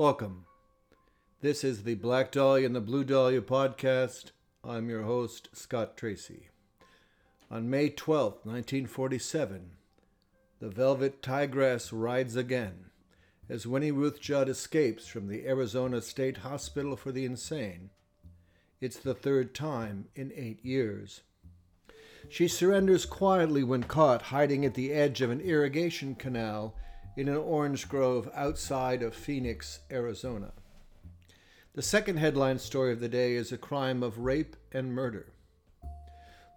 Welcome. This is the Black Dahlia and the Blue Dahlia podcast. I'm your host, Scott Tracy. On May 12, 1947, the Velvet Tigress rides again as Winnie Ruth Judd escapes from the Arizona State Hospital for the Insane. It's the third time in eight years. She surrenders quietly when caught hiding at the edge of an irrigation canal in an orange grove outside of Phoenix, Arizona. The second headline story of the day is a crime of rape and murder.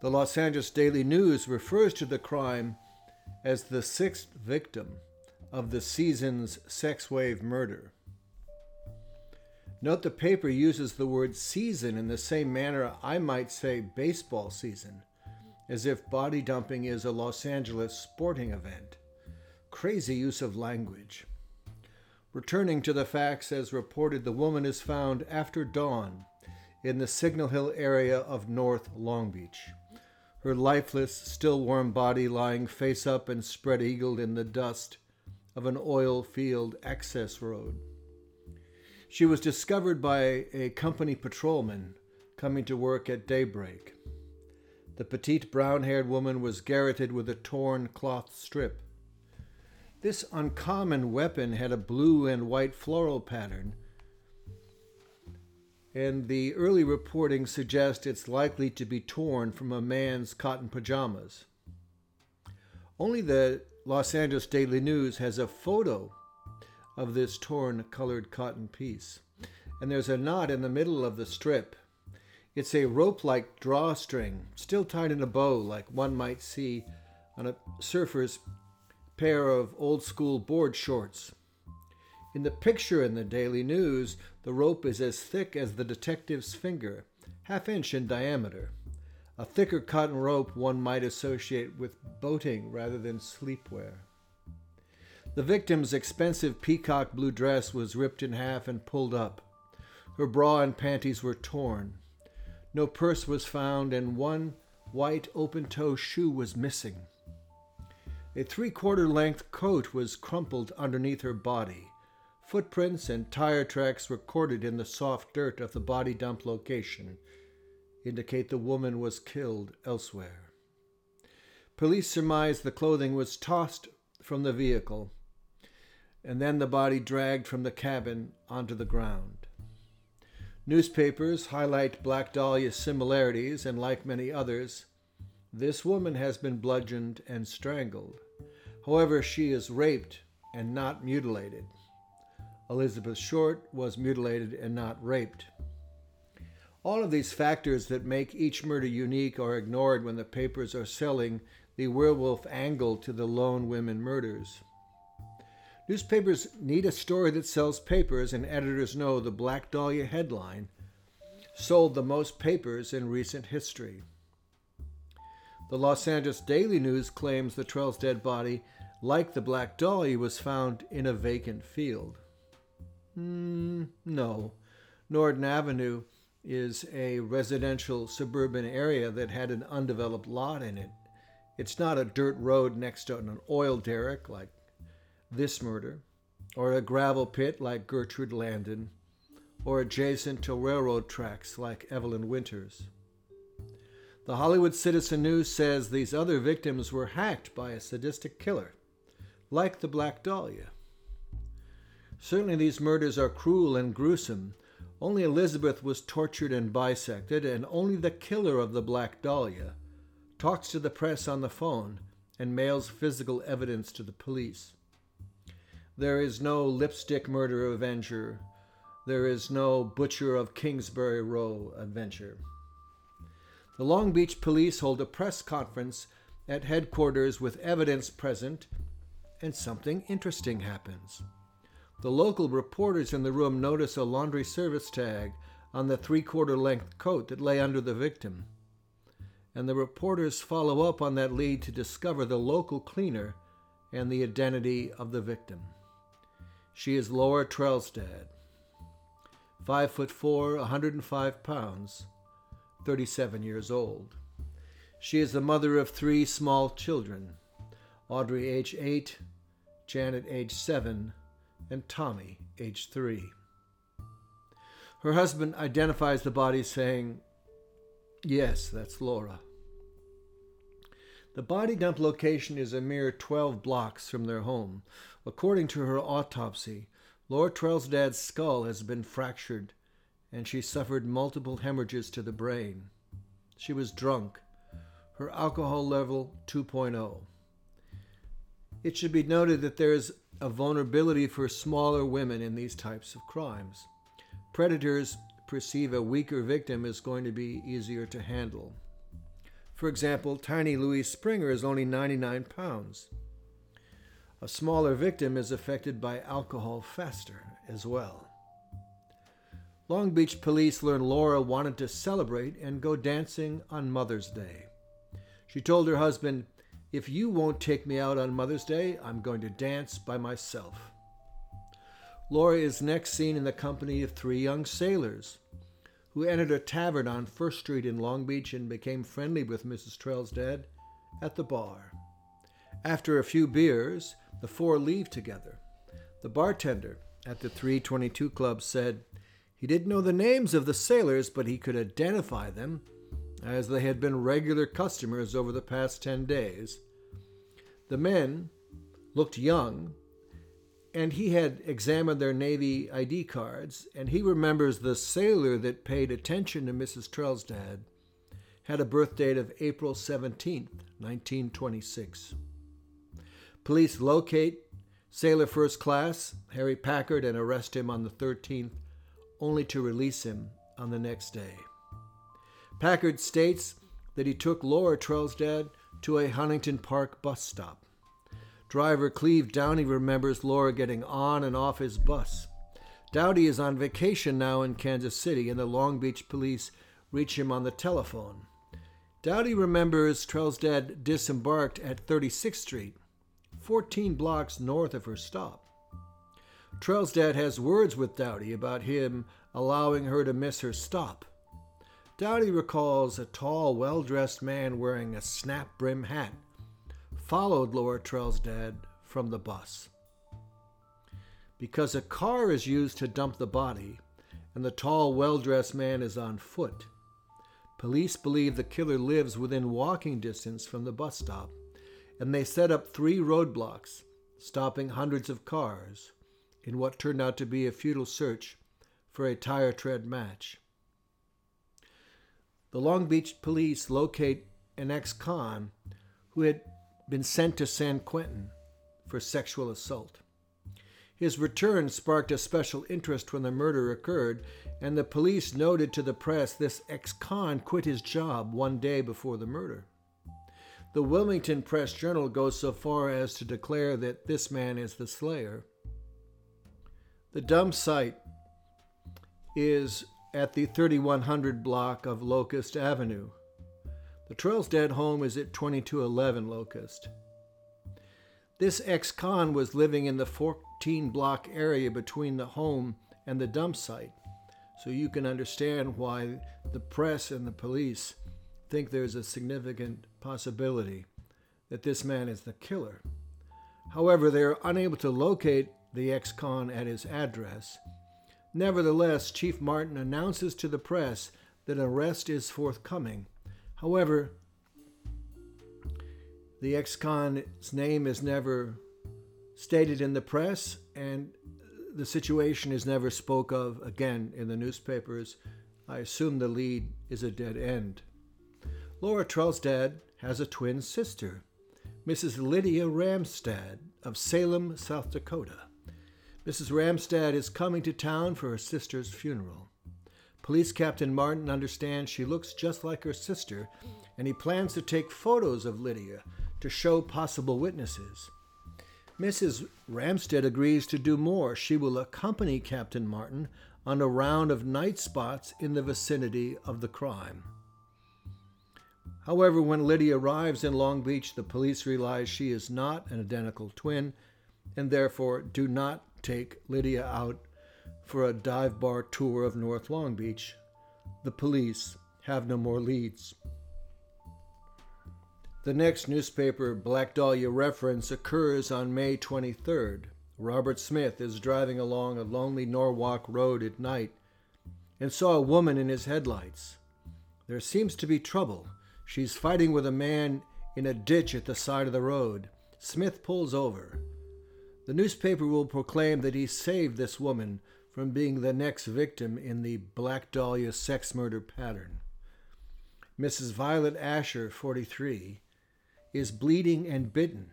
The Los Angeles Daily News refers to the crime as the sixth victim of the season's sex wave murder. Note the paper uses the word season in the same manner I might say baseball season, as if body dumping is a Los Angeles sporting event. Crazy use of language. Returning to the facts as reported, the woman is found after dawn in the Signal Hill area of North Long Beach. Her lifeless, still warm body lying face up and spread eagled in the dust of an oil field access road. She was discovered by a company patrolman coming to work at daybreak. The petite brown haired woman was garroted with a torn cloth strip. This uncommon weapon had a blue and white floral pattern, and the early reporting suggests it's likely to be torn from a man's cotton pajamas. Only the Los Angeles Daily News has a photo of this torn colored cotton piece, and there's a knot in the middle of the strip. It's a rope like drawstring, still tied in a bow, like one might see on a surfer's pair of old school board shorts. In the picture in the Daily News, the rope is as thick as the detective's finger, half inch in diameter. A thicker cotton rope one might associate with boating rather than sleepwear. The victim's expensive peacock blue dress was ripped in half and pulled up. Her bra and panties were torn. No purse was found, and one white open toe shoe was missing. A three quarter length coat was crumpled underneath her body. Footprints and tire tracks recorded in the soft dirt of the body dump location indicate the woman was killed elsewhere. Police surmise the clothing was tossed from the vehicle and then the body dragged from the cabin onto the ground. Newspapers highlight Black Dahlia's similarities, and like many others, this woman has been bludgeoned and strangled. However, she is raped and not mutilated. Elizabeth Short was mutilated and not raped. All of these factors that make each murder unique are ignored when the papers are selling the werewolf angle to the lone women murders. Newspapers need a story that sells papers, and editors know the Black Dahlia headline sold the most papers in recent history. The Los Angeles Daily News claims the Trelstad body, like the Black Dahlia, was found in a vacant field. Mm, no. Norton Avenue is a residential suburban area that had an undeveloped lot in it. It's not a dirt road next to an oil derrick like this murder, or a gravel pit like Gertrude Landon, or adjacent to railroad tracks like Evelyn Winters. The Hollywood Citizen News says these other victims were hacked by a sadistic killer, like the Black Dahlia. Certainly, these murders are cruel and gruesome. Only Elizabeth was tortured and bisected, and only the killer of the Black Dahlia talks to the press on the phone and mails physical evidence to the police. There is no lipstick murder avenger. There is no butcher of Kingsbury Run adventure. The Long Beach police hold a press conference at headquarters with evidence present, and something interesting happens. The local reporters in the room notice a laundry service tag on the three quarter length coat that lay under the victim. And the reporters follow up on that lead to discover the local cleaner and the identity of the victim. She is Laura Trelstad, five foot four, 105 pounds, 37 years old. She is the mother of three small children Audrey, age 8, Janet, age 7, and Tommy, age 3. Her husband identifies the body, saying, Yes, that's Laura. The body dump location is a mere 12 blocks from their home. According to her autopsy, Laura Trelstad's skull has been fractured and she suffered multiple hemorrhages to the brain. She was drunk. Her alcohol level 2.0. It should be noted that there is a vulnerability for smaller women in these types of crimes. Predators perceive a weaker victim as going to be easier to handle. For example, tiny Louise Springer is only 99 pounds. A smaller victim is affected by alcohol faster as well. Long Beach police learned Laura wanted to celebrate and go dancing on Mother's Day. She told her husband, If you won't take me out on Mother's Day, I'm going to dance by myself. Laura is next seen in the company of three young sailors who entered a tavern on First Street in Long Beach and became friendly with Mrs. Trelstad at the bar. After a few beers, the four leave together. The bartender at the 322 Club said he didn't know the names of the sailors, but he could identify them as they had been regular customers over the past 10 days. The men looked young and he had examined their Navy ID cards, and he remembers the sailor that paid attention to Mrs. Trelstad had a birth date of April 17, 1926. Police locate Sailor First Class Harry Packard and arrest him on the 13th, only to release him on the next day. Packard states that he took Laura Trelstad to a Huntington Park bus stop. Driver Cleve Downey remembers Laura getting on and off his bus. Dowdy is on vacation now in Kansas City, and the Long Beach police reach him on the telephone. Dowdy remembers Trelstad disembarked at 36th Street, 14 blocks north of her stop. Trelstad has words with Dowdy about him allowing her to miss her stop. Dowdy recalls a tall, well dressed man wearing a snap brim hat followed Laura Trelstad from the bus. Because a car is used to dump the body and the tall, well dressed man is on foot, police believe the killer lives within walking distance from the bus stop, and they set up three roadblocks, stopping hundreds of cars in what turned out to be a futile search for a tire tread match. The Long Beach police locate an ex con who had been sent to San Quentin for sexual assault. His return sparked a special interest when the murder occurred, and the police noted to the press this ex con quit his job one day before the murder. The Wilmington Press Journal goes so far as to declare that this man is the slayer. The dump site is at the 3100 block of Locust Avenue. The Trelstad home is at 2211 Locust. This ex con was living in the 14 block area between the home and the dump site, so you can understand why the press and the police think there's a significant possibility that this man is the killer. However, they are unable to locate the ex con at his address. Nevertheless, Chief Martin announces to the press that an arrest is forthcoming However, the ex con's name is never stated in the press, and the situation is never spoke of again in the newspapers. I assume the lead is a dead end. Laura Trelstad has a twin sister, Mrs. Lydia Ramstad of Salem, South Dakota. Mrs. Ramstad is coming to town for her sister's funeral. Police Captain Martin understands she looks just like her sister, and he plans to take photos of Lydia to show possible witnesses. Mrs. Ramstad agrees to do more. She will accompany Captain Martin on a round of night spots in the vicinity of the crime. However, when Lydia arrives in Long Beach, the police realize she is not an identical twin and therefore do not take Lydia out for a dive bar tour of North Long Beach. The police have no more leads. The next newspaper Black Dahlia reference occurs on May 23rd, Robert Smith is driving along a lonely Norwalk road at night and saw a woman in his headlights. There seems to be trouble. She's fighting with a man in a ditch at the side of the road. Smith pulls over. The newspaper will proclaim that he saved this woman from being the next victim in the Black Dahlia sex murder pattern. Mrs. Violet Asher, 43, is bleeding and bitten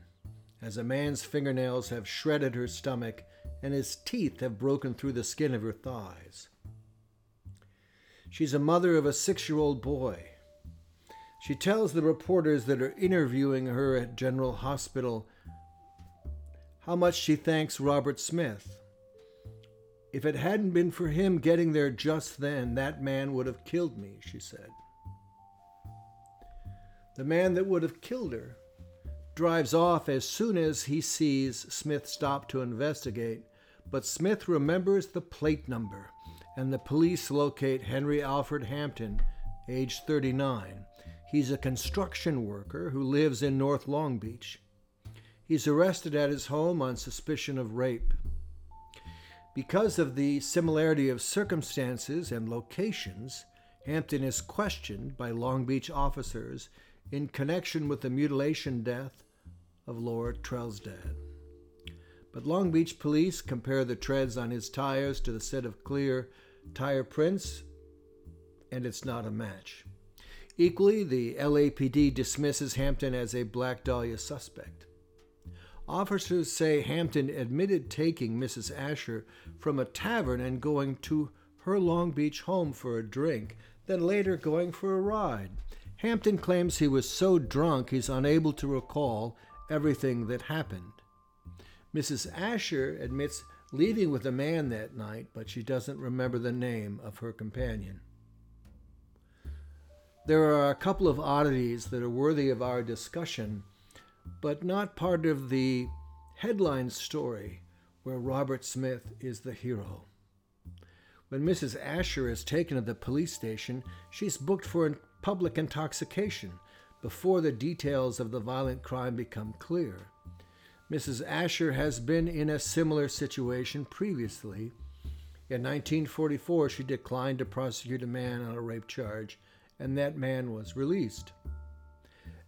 as a man's fingernails have shredded her stomach and his teeth have broken through the skin of her thighs. She's a mother of a six year old boy. She tells the reporters that are interviewing her at General Hospital how much she thanks Robert Smith. If it hadn't been for him getting there just then, that man would have killed me, she said. The man that would have killed her drives off as soon as he sees Smith stop to investigate, but Smith remembers the plate number, and the police locate Henry Alfred Hampton, age 39. He's a construction worker who lives in North Long Beach. He's arrested at his home on suspicion of rape. Because of the similarity of circumstances and locations, Hampton is questioned by Long Beach officers in connection with the mutilation death of Laura Trelstad. But Long Beach police compare the treads on his tires to the set of clear tire prints, and it's not a match. Equally, the LAPD dismisses Hampton as a Black Dahlia suspect. Officers say Hampton admitted taking Mrs. Asher from a tavern and going to her Long Beach home for a drink, then later going for a ride. Hampton claims he was so drunk he's unable to recall everything that happened. Mrs. Asher admits leaving with a man that night, but she doesn't remember the name of her companion. There are a couple of oddities that are worthy of our discussion, but not part of the headline story where Robert Smith is the hero. When Mrs. Asher is taken to the police station, she's booked for public intoxication before the details of the violent crime become clear. Mrs. Asher has been in a similar situation previously. In 1944, she declined to prosecute a man on a rape charge, and that man was released.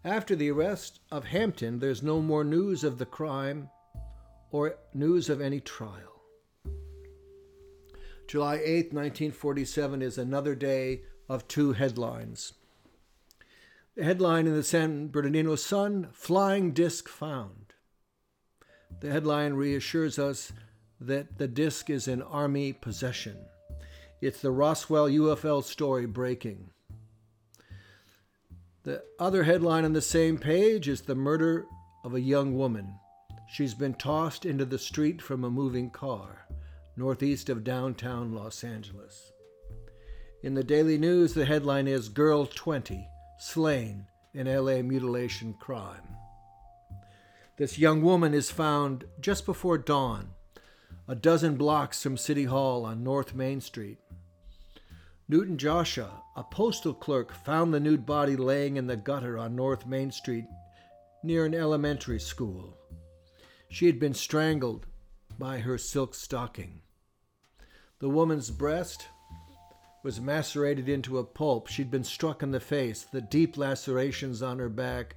After the arrest of Hampton, there's no more news of the crime or news of any trial. July 8, 1947 is another day of two headlines. The headline in the San Bernardino Sun Flying Disc Found. The headline reassures us that the disc is in Army possession. It's the Roswell UFO story breaking. The other headline on the same page is the murder of a young woman. She's been tossed into the street from a moving car, northeast of downtown Los Angeles. In the Daily News, the headline is Girl 20 slain in LA mutilation crime. This young woman is found just before dawn, a dozen blocks from City Hall on North Main Street. Newton Joshua, a postal clerk, found the nude body laying in the gutter on North Main Street near an elementary school. She had been strangled by her silk stocking. The woman's breast was macerated into a pulp. She'd been struck in the face. The deep lacerations on her back,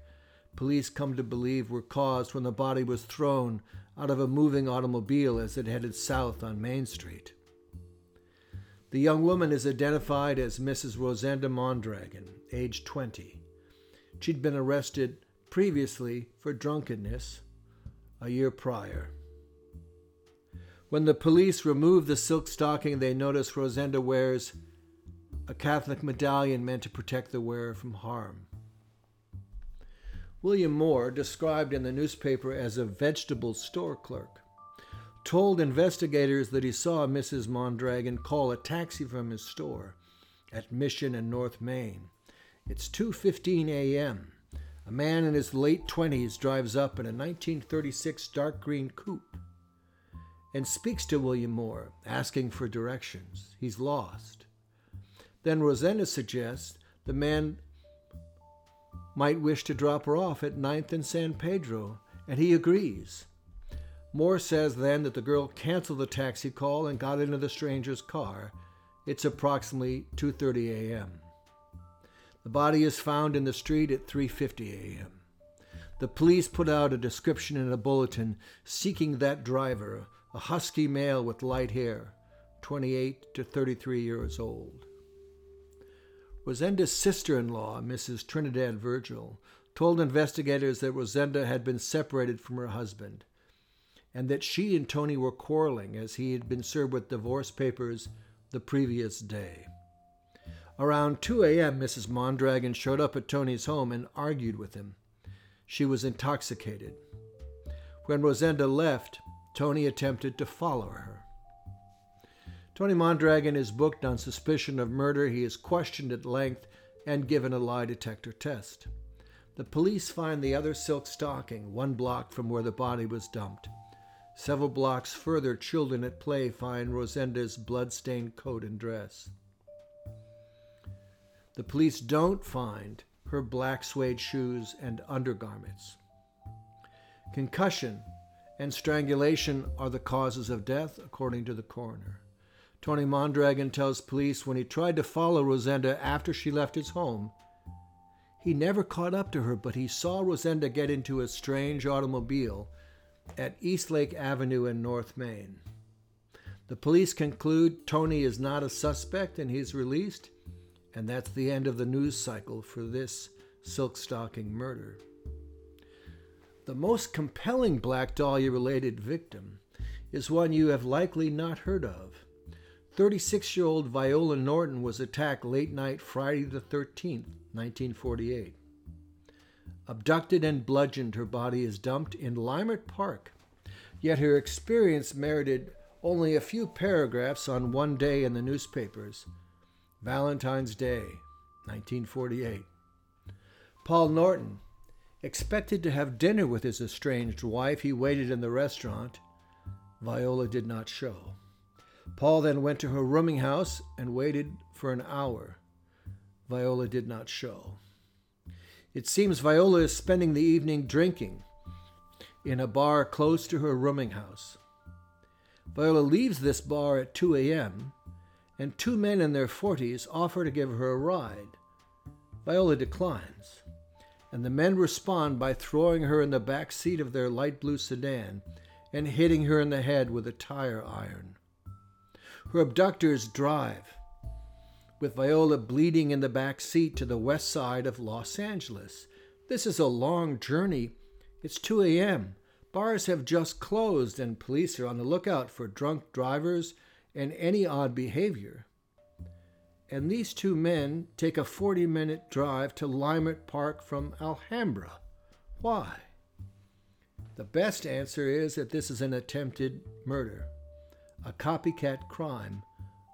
police come to believe, were caused when the body was thrown out of a moving automobile as it headed south on Main Street. The young woman is identified as Mrs. Rosenda Mondragon, age 20. She'd been arrested previously for drunkenness a year prior. When the police remove the silk stocking, they notice Rosenda wears a Catholic medallion meant to protect the wearer from harm. William Moore, described in the newspaper as a vegetable store clerk, told investigators that he saw Mrs. Mondragon call a taxi from his store at Mission and North Main. It's 2:15 a.m. A man in his late 20s drives up in a 1936 dark green coupe and speaks to William Moore, asking for directions. He's lost. Then Rosenda suggests the man might wish to drop her off at 9th and San Pedro, and he agrees. Moore says then that the girl canceled the taxi call and got into the stranger's car. It's approximately 2:30 a.m. The body is found in the street at 3:50 a.m. The police put out a description in a bulletin seeking that driver, a husky male with light hair, 28 to 33 years old. Rosenda's sister in law, Mrs. Trinidad Virgil, told investigators that Rosenda had been separated from her husband and that she and Tony were quarreling as he had been served with divorce papers the previous day. Around 2 a.m., Mrs. Mondragon showed up at Tony's home and argued with him. She was intoxicated. When Rosenda left, Tony attempted to follow her. Tony Mondragon is booked on suspicion of murder. He is questioned at length and given a lie detector test. The police find the other silk stocking one block from where the body was dumped. Several blocks further, children at play find Rosenda's blood-stained coat and dress. The police don't find her black suede shoes and undergarments. Concussion and strangulation are the causes of death, according to the coroner. Tony Mondragon tells police when he tried to follow Rosenda after she left his home, he never caught up to her, but he saw Rosenda get into a strange automobile at Eastlake Avenue in North Main. The police conclude Tony is not a suspect and he's released, and that's the end of the news cycle for this silk stocking murder. The most compelling Black Dahlia related victim is one you have likely not heard of. 36 year old Viola Norton was attacked late night Friday the 13th 1948. Abducted and bludgeoned, her body is dumped in Leimert Park. Yet her experience merited only a few paragraphs on one day in the newspapers Valentine's Day, 1948. Paul Norton, expected to have dinner with his estranged wife, he waited in the restaurant. Viola did not show. Paul then went to her rooming house and waited for an hour. Viola did not show. It seems Viola is spending the evening drinking in a bar close to her rooming house. Viola leaves this bar at 2 a.m., and two men in their 40s offer to give her a ride. Viola declines, and the men respond by throwing her in the back seat of their light blue sedan and hitting her in the head with a tire iron. Her abductors drive with Viola bleeding in the back seat to the west side of Los Angeles. This is a long journey. It's 2 a.m. Bars have just closed, and police are on the lookout for drunk drivers and any odd behavior. And these two men take a 40 minute drive to Leimert Park from Alhambra. Why? The best answer is that this is an attempted murder, a copycat crime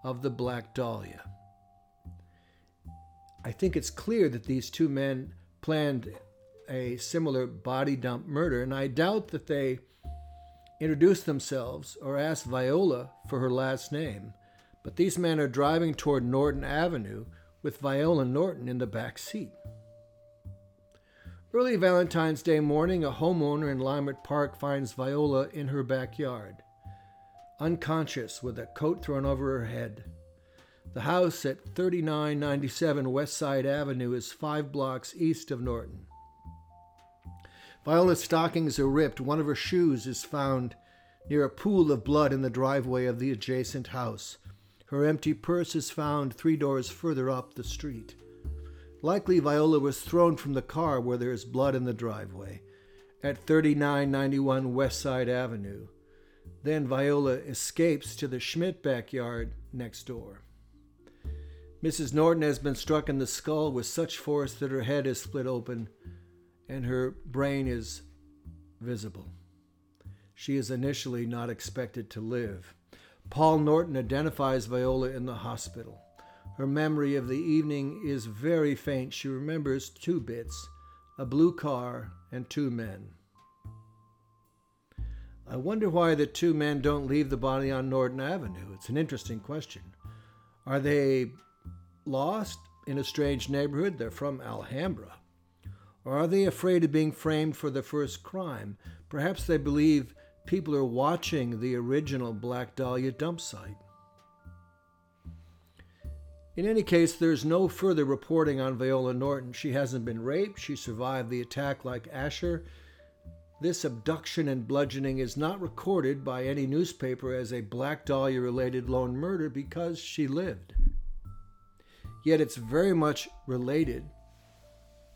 of the Black Dahlia. I think it's clear that these two men planned a similar body dump murder, and I doubt that they introduced themselves or asked Viola for her last name. But these men are driving toward Norton Avenue with Viola Norton in the back seat. Early Valentine's Day morning, a homeowner in Leimert Park finds Viola in her backyard, unconscious with a coat thrown over her head. The house at 3997 West Side Avenue is five blocks east of Norton. Viola's stockings are ripped. One of her shoes is found near a pool of blood in the driveway of the adjacent house. Her empty purse is found three doors further up the street. Likely, Viola was thrown from the car where there is blood in the driveway at 3991 West Side Avenue. Then Viola escapes to the Schmidt backyard next door. Mrs. Norton has been struck in the skull with such force that her head is split open and her brain is visible. She is initially not expected to live. Paul Norton identifies Viola in the hospital. Her memory of the evening is very faint. She remembers two bits a blue car and two men. I wonder why the two men don't leave the body on Norton Avenue. It's an interesting question. Are they lost in a strange neighborhood? They're from Alhambra. Or are they afraid of being framed for the first crime? Perhaps they believe people are watching the original Black Dahlia dump site. In any case, there's no further reporting on Viola Norton. She hasn't been raped. She survived the attack like Asher. This abduction and bludgeoning is not recorded by any newspaper as a Black Dahlia related lone murder because she lived. Yet it's very much related,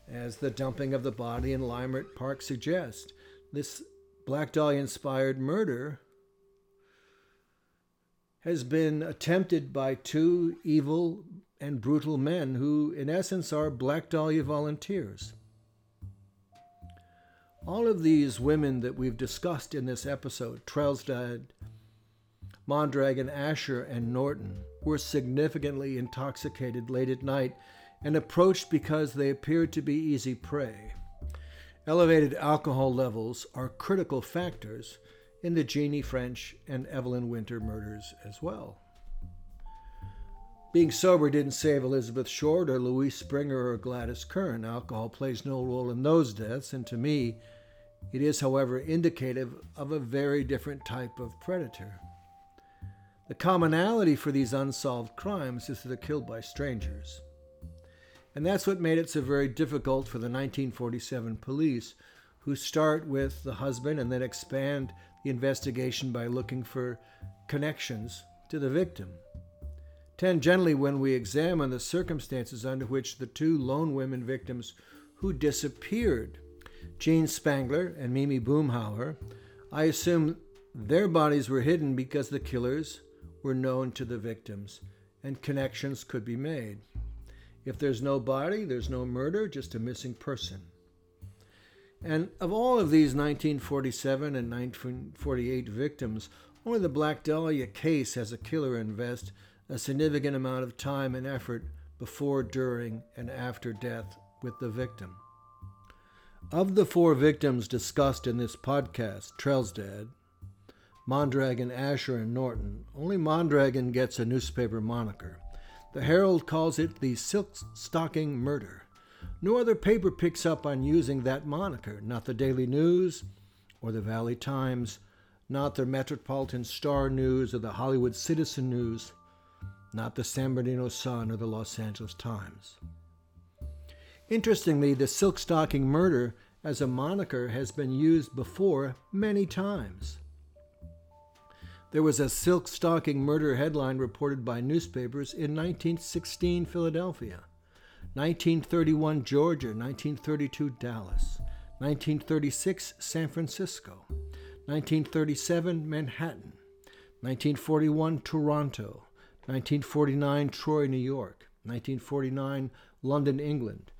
as the dumping of the body in Leimert Park suggests. This Black Dahlia inspired murder has been attempted by two evil and brutal men who, in essence, are Black Dahlia volunteers. All of these women that we've discussed in this episode, Trelstad, Mondragon, Asher, and Norton, were significantly intoxicated late at night and approached because they appeared to be easy prey. Elevated alcohol levels are critical factors in the Jeannie French and Evelyn Winter murders as well. Being sober didn't save Elizabeth Short or Louise Springer or Gladys Kern. Alcohol plays no role in those deaths, and to me, it is, however, indicative of a very different type of predator. The commonality for these unsolved crimes is that they're killed by strangers. And that's what made it so very difficult for the 1947 police, who start with the husband and then expand the investigation by looking for connections to the victim. Tangentially, when we examine the circumstances under which the two lone women victims who disappeared, Jean Spangler and Mimi Boomhower, I assume their bodies were hidden because the killers were known to the victims and connections could be made. If there's no body, there's no murder, just a missing person. And of all of these 1947 and 1948 victims, only the Black Dahlia case has a killer invest a significant amount of time and effort before, during, and after death with the victim. Of the four victims discussed in this podcast, Trelstad, Mondragon, Asher, and Norton, only Mondragon gets a newspaper moniker. The Herald calls it the Silk Stocking Murder. No other paper picks up on using that moniker, not the Daily News or the Valley Times, not the Metropolitan Star News or the Hollywood Citizen News, not the San Bernardino Sun or the Los Angeles Times. Interestingly, the silk stocking murder as a moniker has been used before many times. There was a silk stocking murder headline reported by newspapers in 1916 Philadelphia. 1931 Georgia, 1932 Dallas, 1936 San Francisco, 1937 Manhattan, 1941 Toronto, 1949 Troy, New York, 1949 London, England.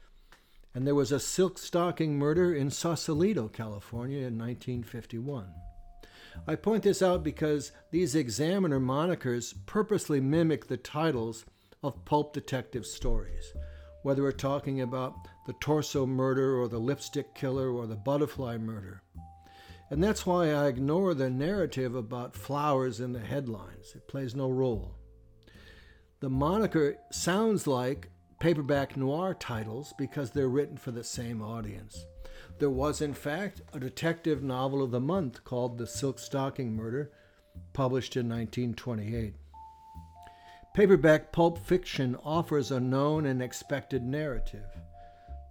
And there was a silk stocking murder in Sausalito, California in 1951. I point this out because these examiner monikers purposely mimic the titles of pulp detective stories whether we're talking about the torso murder or the lipstick killer or the butterfly murder. And that's why I ignore the narrative about flowers in the headlines. It plays no role. The moniker sounds like paperback noir titles because they're written for the same audience. There was, in fact, a detective novel of the month called The Silk Stocking Murder, published in 1928. Paperback pulp fiction offers a known and expected narrative.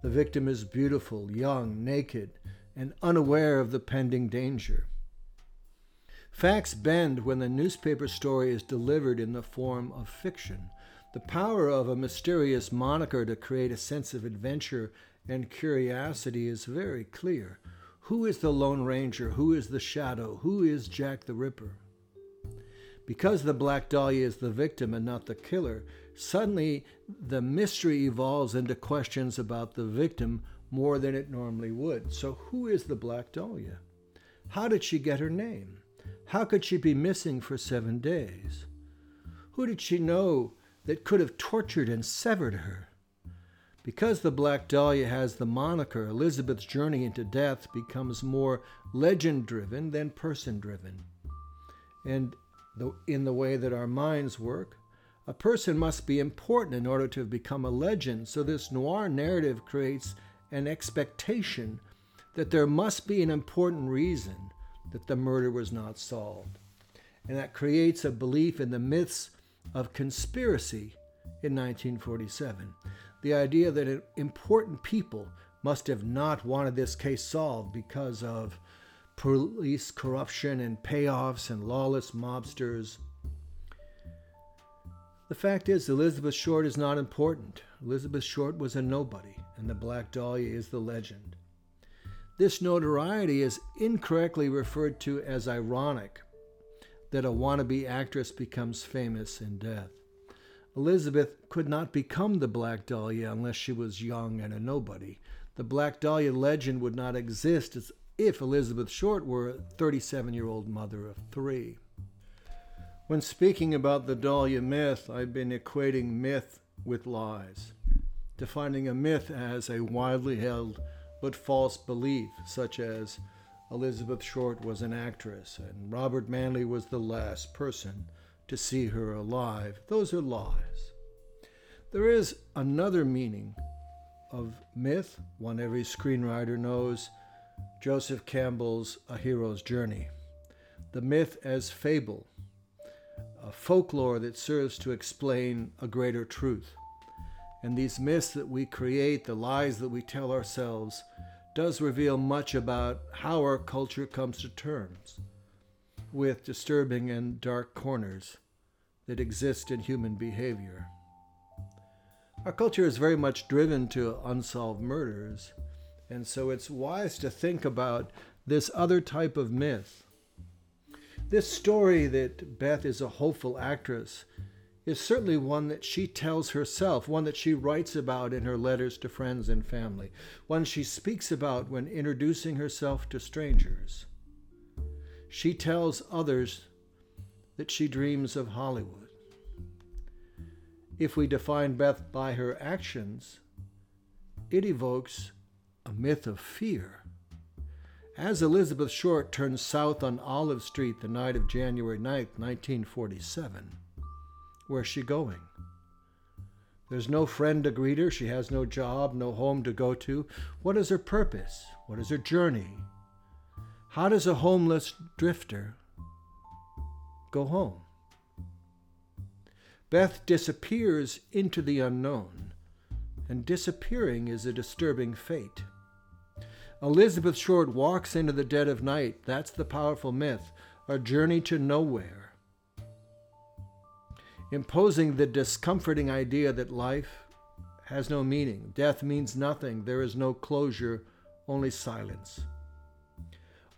The victim is beautiful, young, naked, and unaware of the pending danger. Facts bend when the newspaper story is delivered in the form of fiction. The power of a mysterious moniker to create a sense of adventure and curiosity is very clear. Who is the Lone Ranger? Who is the Shadow? Who is Jack the Ripper? because the Black Dahlia is the victim and not the killer, suddenly the mystery evolves into questions about the victim more than it normally would. So, who is the Black Dahlia? How did she get her name? How could she be missing for seven days? Who did she know that could have tortured and severed her? Because the Black Dahlia has the moniker, Elizabeth's journey into death becomes more legend driven than person driven. And in the way that our minds work. A person must be important in order to have become a legend, so this noir narrative creates an expectation that there must be an important reason that the murder was not solved. And that creates a belief in the myths of conspiracy in 1947. The idea that important people must have not wanted this case solved because of police corruption and payoffs and lawless mobsters. The fact is, Elizabeth Short is not important. Elizabeth Short was a nobody, and the Black Dahlia is the legend. This notoriety is incorrectly referred to as ironic that a wannabe actress becomes famous in death. Elizabeth could not become the Black Dahlia unless she was young and a nobody. The Black Dahlia legend would not exist if Elizabeth Short were a 37 year old mother of three. When speaking about the Dahlia myth, I've been equating myth with lies, defining a myth as a widely held but false belief, such as Elizabeth Short was an actress and Robert Manley was the last person to see her alive. Those are lies. There is another meaning of myth, one every screenwriter knows Joseph Campbell's A Hero's Journey. The myth as fable, a folklore that serves to explain a greater truth. And these myths that we create, the lies that we tell ourselves, does reveal much about how our culture comes to terms with disturbing and dark corners that exist in human behavior. Our culture is very much driven to unsolved murders, and so it's wise to think about this other type of myth. This story that Beth is a hopeful actress is certainly one that she tells herself, one that she writes about in her letters to friends and family, one she speaks about when introducing herself to strangers. She tells others that she dreams of Hollywood. If we define Beth by her actions, it evokes a myth of fear. As Elizabeth Short turns south on Olive Street the night of January 9, 1947, where's she going? There's no friend to greet her. She has no job, no home to go to. What is her purpose? What is her journey? How does a homeless drifter go home? Beth disappears into the unknown, and disappearing is a disturbing fate. Elizabeth Short walks into the dead of night. That's the powerful myth, a journey to nowhere. Imposing the discomforting idea that life has no meaning, death means nothing, there is no closure, only silence.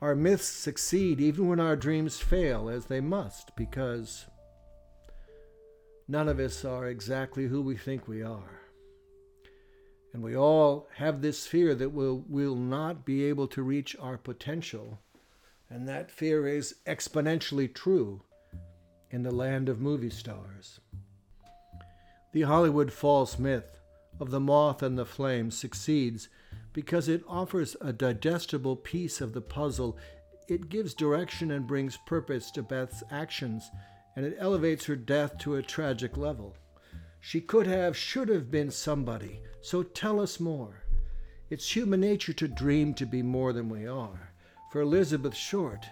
Our myths succeed even when our dreams fail, as they must, because none of us are exactly who we think we are. And we all have this fear that we'll, we'll not be able to reach our potential. And that fear is exponentially true in the land of movie stars. The Hollywood false myth of the moth and the flame succeeds because it offers a digestible piece of the puzzle. It gives direction and brings purpose to Beth's actions and it elevates her death to a tragic level. She could have, should have been somebody, so tell us more. It's human nature to dream to be more than we are. For Elizabeth Short,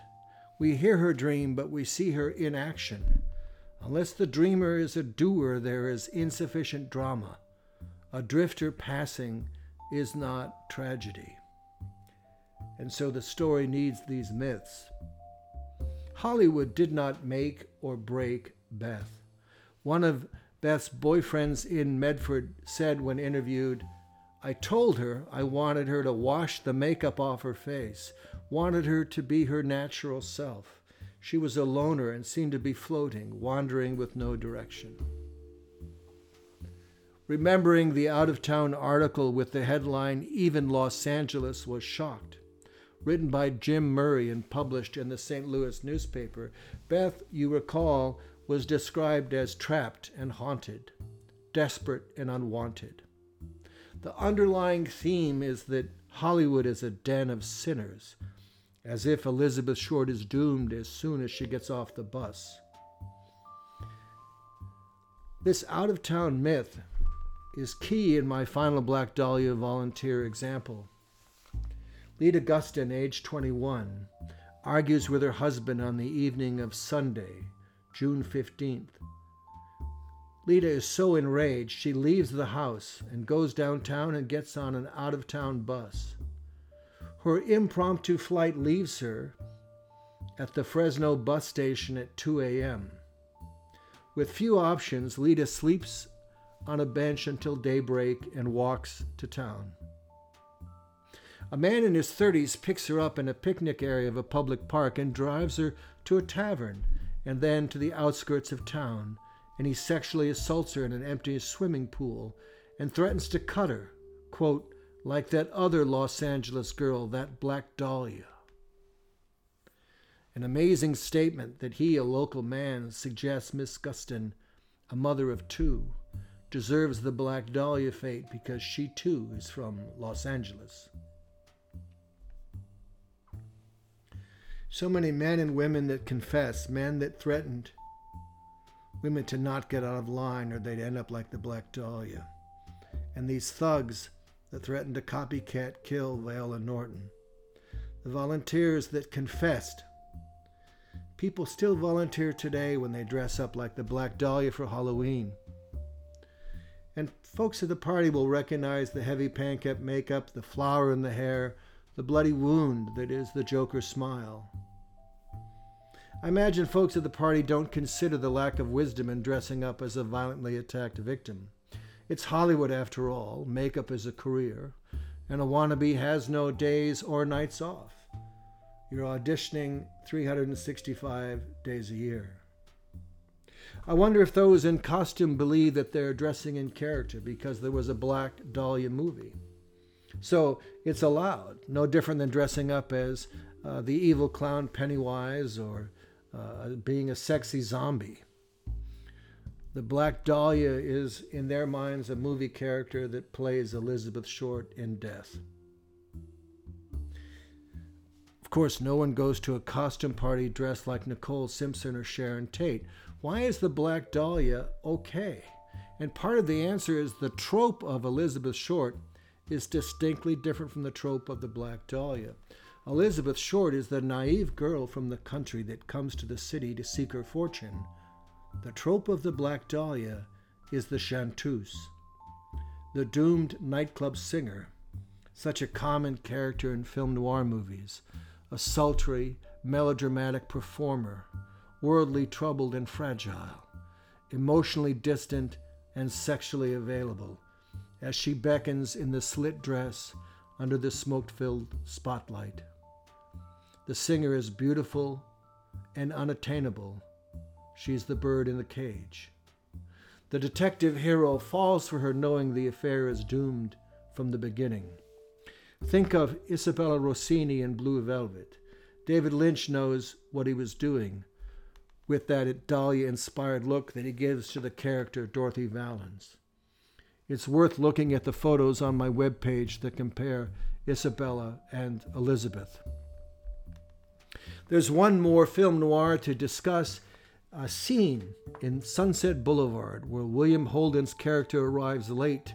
we hear her dream, but we see her in action. Unless the dreamer is a doer, there is insufficient drama. A drifter passing is not tragedy. And so the story needs these myths. Hollywood did not make or break Beth. One of Beth's boyfriends in Medford said when interviewed, I told her I wanted her to wash the makeup off her face, wanted her to be her natural self. She was a loner and seemed to be floating, wandering with no direction. Remembering the out of town article with the headline, Even Los Angeles was shocked, written by Jim Murray and published in the St. Louis newspaper, Beth, you recall, was described as trapped and haunted, desperate and unwanted. The underlying theme is that Hollywood is a den of sinners, as if Elizabeth Short is doomed as soon as she gets off the bus. This out of town myth is key in my final Black Dahlia volunteer example. Lita Gustin, age 21, argues with her husband on the evening of Sunday, June 15th. Lita is so enraged she leaves the house and goes downtown and gets on an out of town bus. Her impromptu flight leaves her at the Fresno bus station at 2 a.m. With few options, Lita sleeps on a bench until daybreak and walks to town. A man in his 30s picks her up in a picnic area of a public park and drives her to a tavern and then to the outskirts of town, and he sexually assaults her in an empty swimming pool and threatens to cut her, quote, like that other Los Angeles girl, that Black Dahlia. An amazing statement that he, a local man, suggests Miss Gustin, a mother of two, deserves the Black Dahlia fate because she too is from Los Angeles. So many men and women that confess, men that threatened women to not get out of line or they'd end up like the Black Dahlia. And these thugs that threatened to copycat kill Viola Norton. The volunteers that confessed. People still volunteer today when they dress up like the Black Dahlia for Halloween. And folks at the party will recognize the heavy pancake makeup, the flower in the hair, the bloody wound that is the Joker's smile. I imagine folks at the party don't consider the lack of wisdom in dressing up as a violently attacked victim. It's Hollywood after all, makeup is a career, and a wannabe has no days or nights off. You're auditioning 365 days a year. I wonder if those in costume believe that they're dressing in character because there was a Black Dahlia movie. So it's allowed, no different than dressing up as uh, the evil clown Pennywise or uh, being a sexy zombie. The Black Dahlia is, in their minds, a movie character that plays Elizabeth Short in Death. Of course, no one goes to a costume party dressed like Nicole Simpson or Sharon Tate. Why is the Black Dahlia okay? And part of the answer is the trope of Elizabeth Short is distinctly different from the trope of the Black Dahlia. Elizabeth Short is the naive girl from the country that comes to the city to seek her fortune. The trope of the Black Dahlia is the chanteuse, the doomed nightclub singer, such a common character in film noir movies, a sultry, melodramatic performer, worldly troubled and fragile, emotionally distant and sexually available, as she beckons in the slit dress under the smoke filled spotlight. The singer is beautiful and unattainable. She's the bird in the cage. The detective hero falls for her knowing the affair is doomed from the beginning. Think of Isabella Rossellini in Blue Velvet. David Lynch knows what he was doing with that Dahlia inspired look that he gives to the character Dorothy Vallens. It's worth looking at the photos on my webpage that compare Isabella and Elizabeth. There's one more film noir to discuss a scene in Sunset Boulevard where William Holden's character arrives late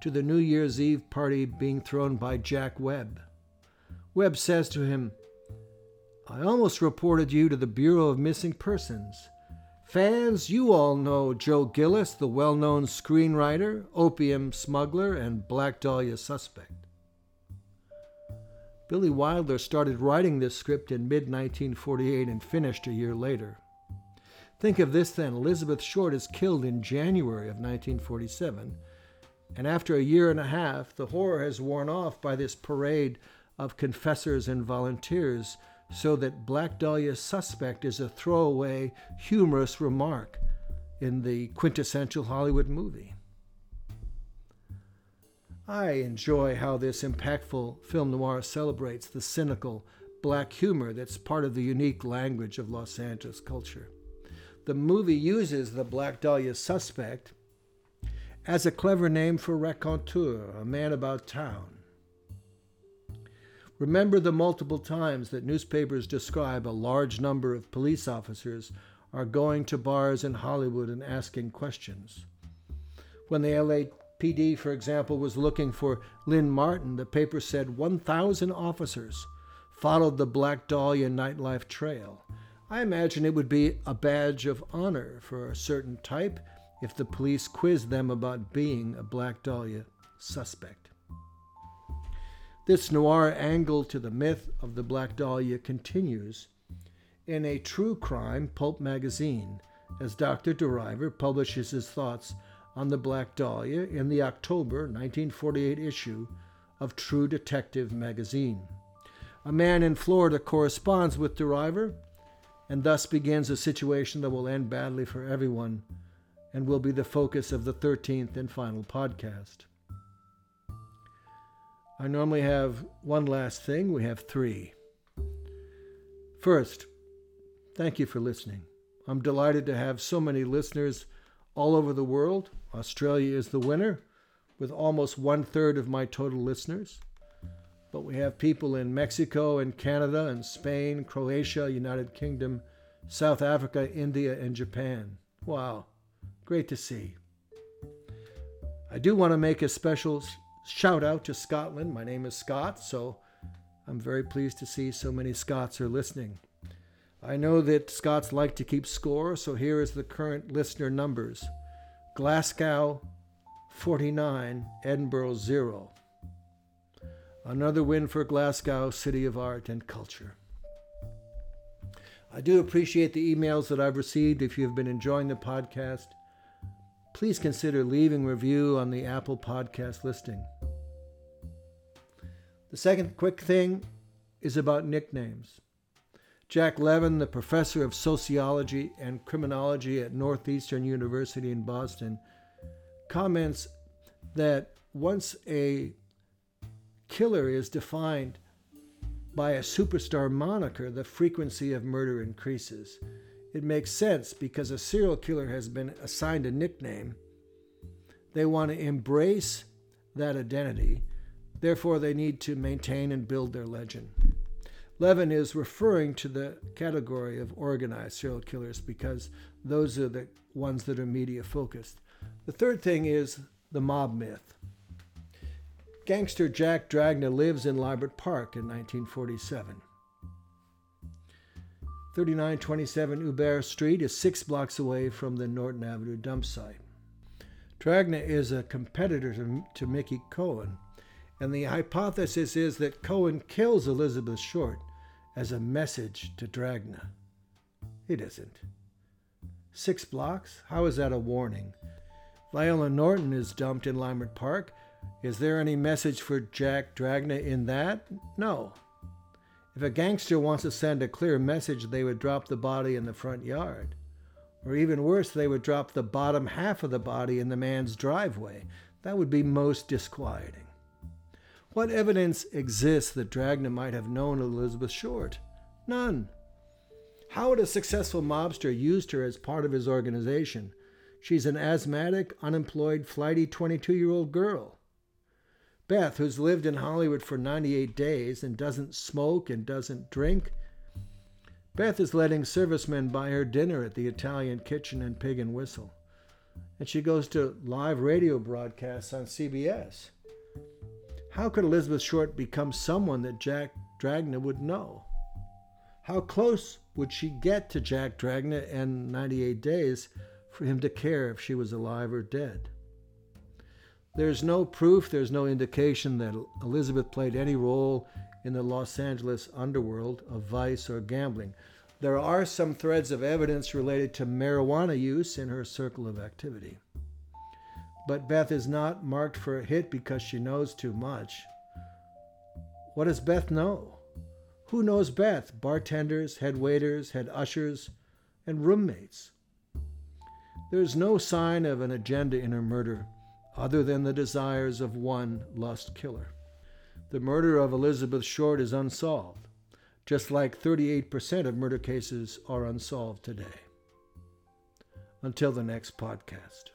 to the New Year's Eve party being thrown by Jack Webb. Webb says to him, I almost reported you to the Bureau of Missing Persons. Fans, you all know Joe Gillis, the well known screenwriter, opium smuggler, and Black Dahlia suspect. Billy Wilder started writing this script in mid 1948 and finished a year later. Think of this then Elizabeth Short is killed in January of 1947, and after a year and a half, the horror has worn off by this parade of confessors and volunteers, so that Black Dahlia's suspect is a throwaway, humorous remark in the quintessential Hollywood movie. I enjoy how this impactful film noir celebrates the cynical, black humor that's part of the unique language of Los Angeles culture. The movie uses the Black Dahlia suspect as a clever name for raconteur, a man about town. Remember the multiple times that newspapers describe a large number of police officers are going to bars in Hollywood and asking questions. When the LA PD, for example, was looking for Lynn Martin, the paper said 1,000 officers, followed the Black Dahlia nightlife trail. I imagine it would be a badge of honor for a certain type if the police quizzed them about being a Black Dahlia suspect. This noir angle to the myth of the Black Dahlia continues in a true crime pulp magazine as Dr. DeRiver publishes his thoughts on the Black Dahlia in the October 1948 issue of True Detective magazine. A man in Florida corresponds with DeRiver and thus begins a situation that will end badly for everyone and will be the focus of the 13th and final podcast. I normally have one last thing. We have three. First, thank you for listening. I'm delighted to have so many listeners all over the world. Australia is the winner, with almost one third of my total listeners. But we have people in Mexico and Canada and Spain, Croatia, United Kingdom, South Africa, India, and Japan. Wow, great to see. I do want to make a special shout out to Scotland. My name is Scott, so I'm very pleased to see so many Scots are listening. I know that Scots like to keep score, so here is the current listener numbers Glasgow 49, Edinburgh 0. Another win for Glasgow, City of Art and Culture. I do appreciate the emails that I've received. If you've been enjoying the podcast, please consider leaving review on the Apple Podcast listing. The second quick thing is about nicknames. Jack Levin, the professor of sociology and criminology at Northeastern University in Boston, comments that once a killer is defined by a superstar moniker, the frequency of murder increases. It makes sense because a serial killer has been assigned a nickname. They want to embrace that identity, therefore, they need to maintain and build their legend. Levin is referring to the category of organized serial killers because those are the ones that are media focused. The third thing is the mob myth. Gangster Jack Dragna lives in Leimert Park in 1947. 3927 Hubert Street is six blocks away from the Norton Avenue dump site. Dragna is a competitor to, to Mickey Cohen, and the hypothesis is that Cohen kills Elizabeth Short as a message to Dragna. It isn't. Six blocks? How is that a warning? Viola Norton is dumped in Leimert Park is there any message for Jack Dragna in that? No. If a gangster wants to send a clear message, they would drop the body in the front yard. Or even worse, they would drop the bottom half of the body in the man's driveway. That would be most disquieting. What evidence exists that Dragna might have known Elizabeth Short? None. How would a successful mobster used her as part of his organization? She's an asthmatic, unemployed, flighty 22 year old girl. Beth, who's lived in Hollywood for 98 days and doesn't smoke and doesn't drink, Beth is letting servicemen buy her dinner at the Italian Kitchen and Pig and Whistle. And she goes to live radio broadcasts on CBS. How could Elizabeth Short become someone that Jack Dragna would know? How close would she get to Jack Dragna in 98 days for him to care if she was alive or dead? There's no proof, there's no indication that Elizabeth played any role in the Los Angeles underworld of vice or gambling. There are some threads of evidence related to marijuana use in her circle of activity. But Beth is not marked for a hit because she knows too much. What does Beth know? Who knows Beth? Bartenders, head waiters, head ushers, and roommates. There's no sign of an agenda in her murder other than the desires of one lust killer. The murder of Elizabeth Short is unsolved, just like 38% of murder cases are unsolved today. Until the next podcast.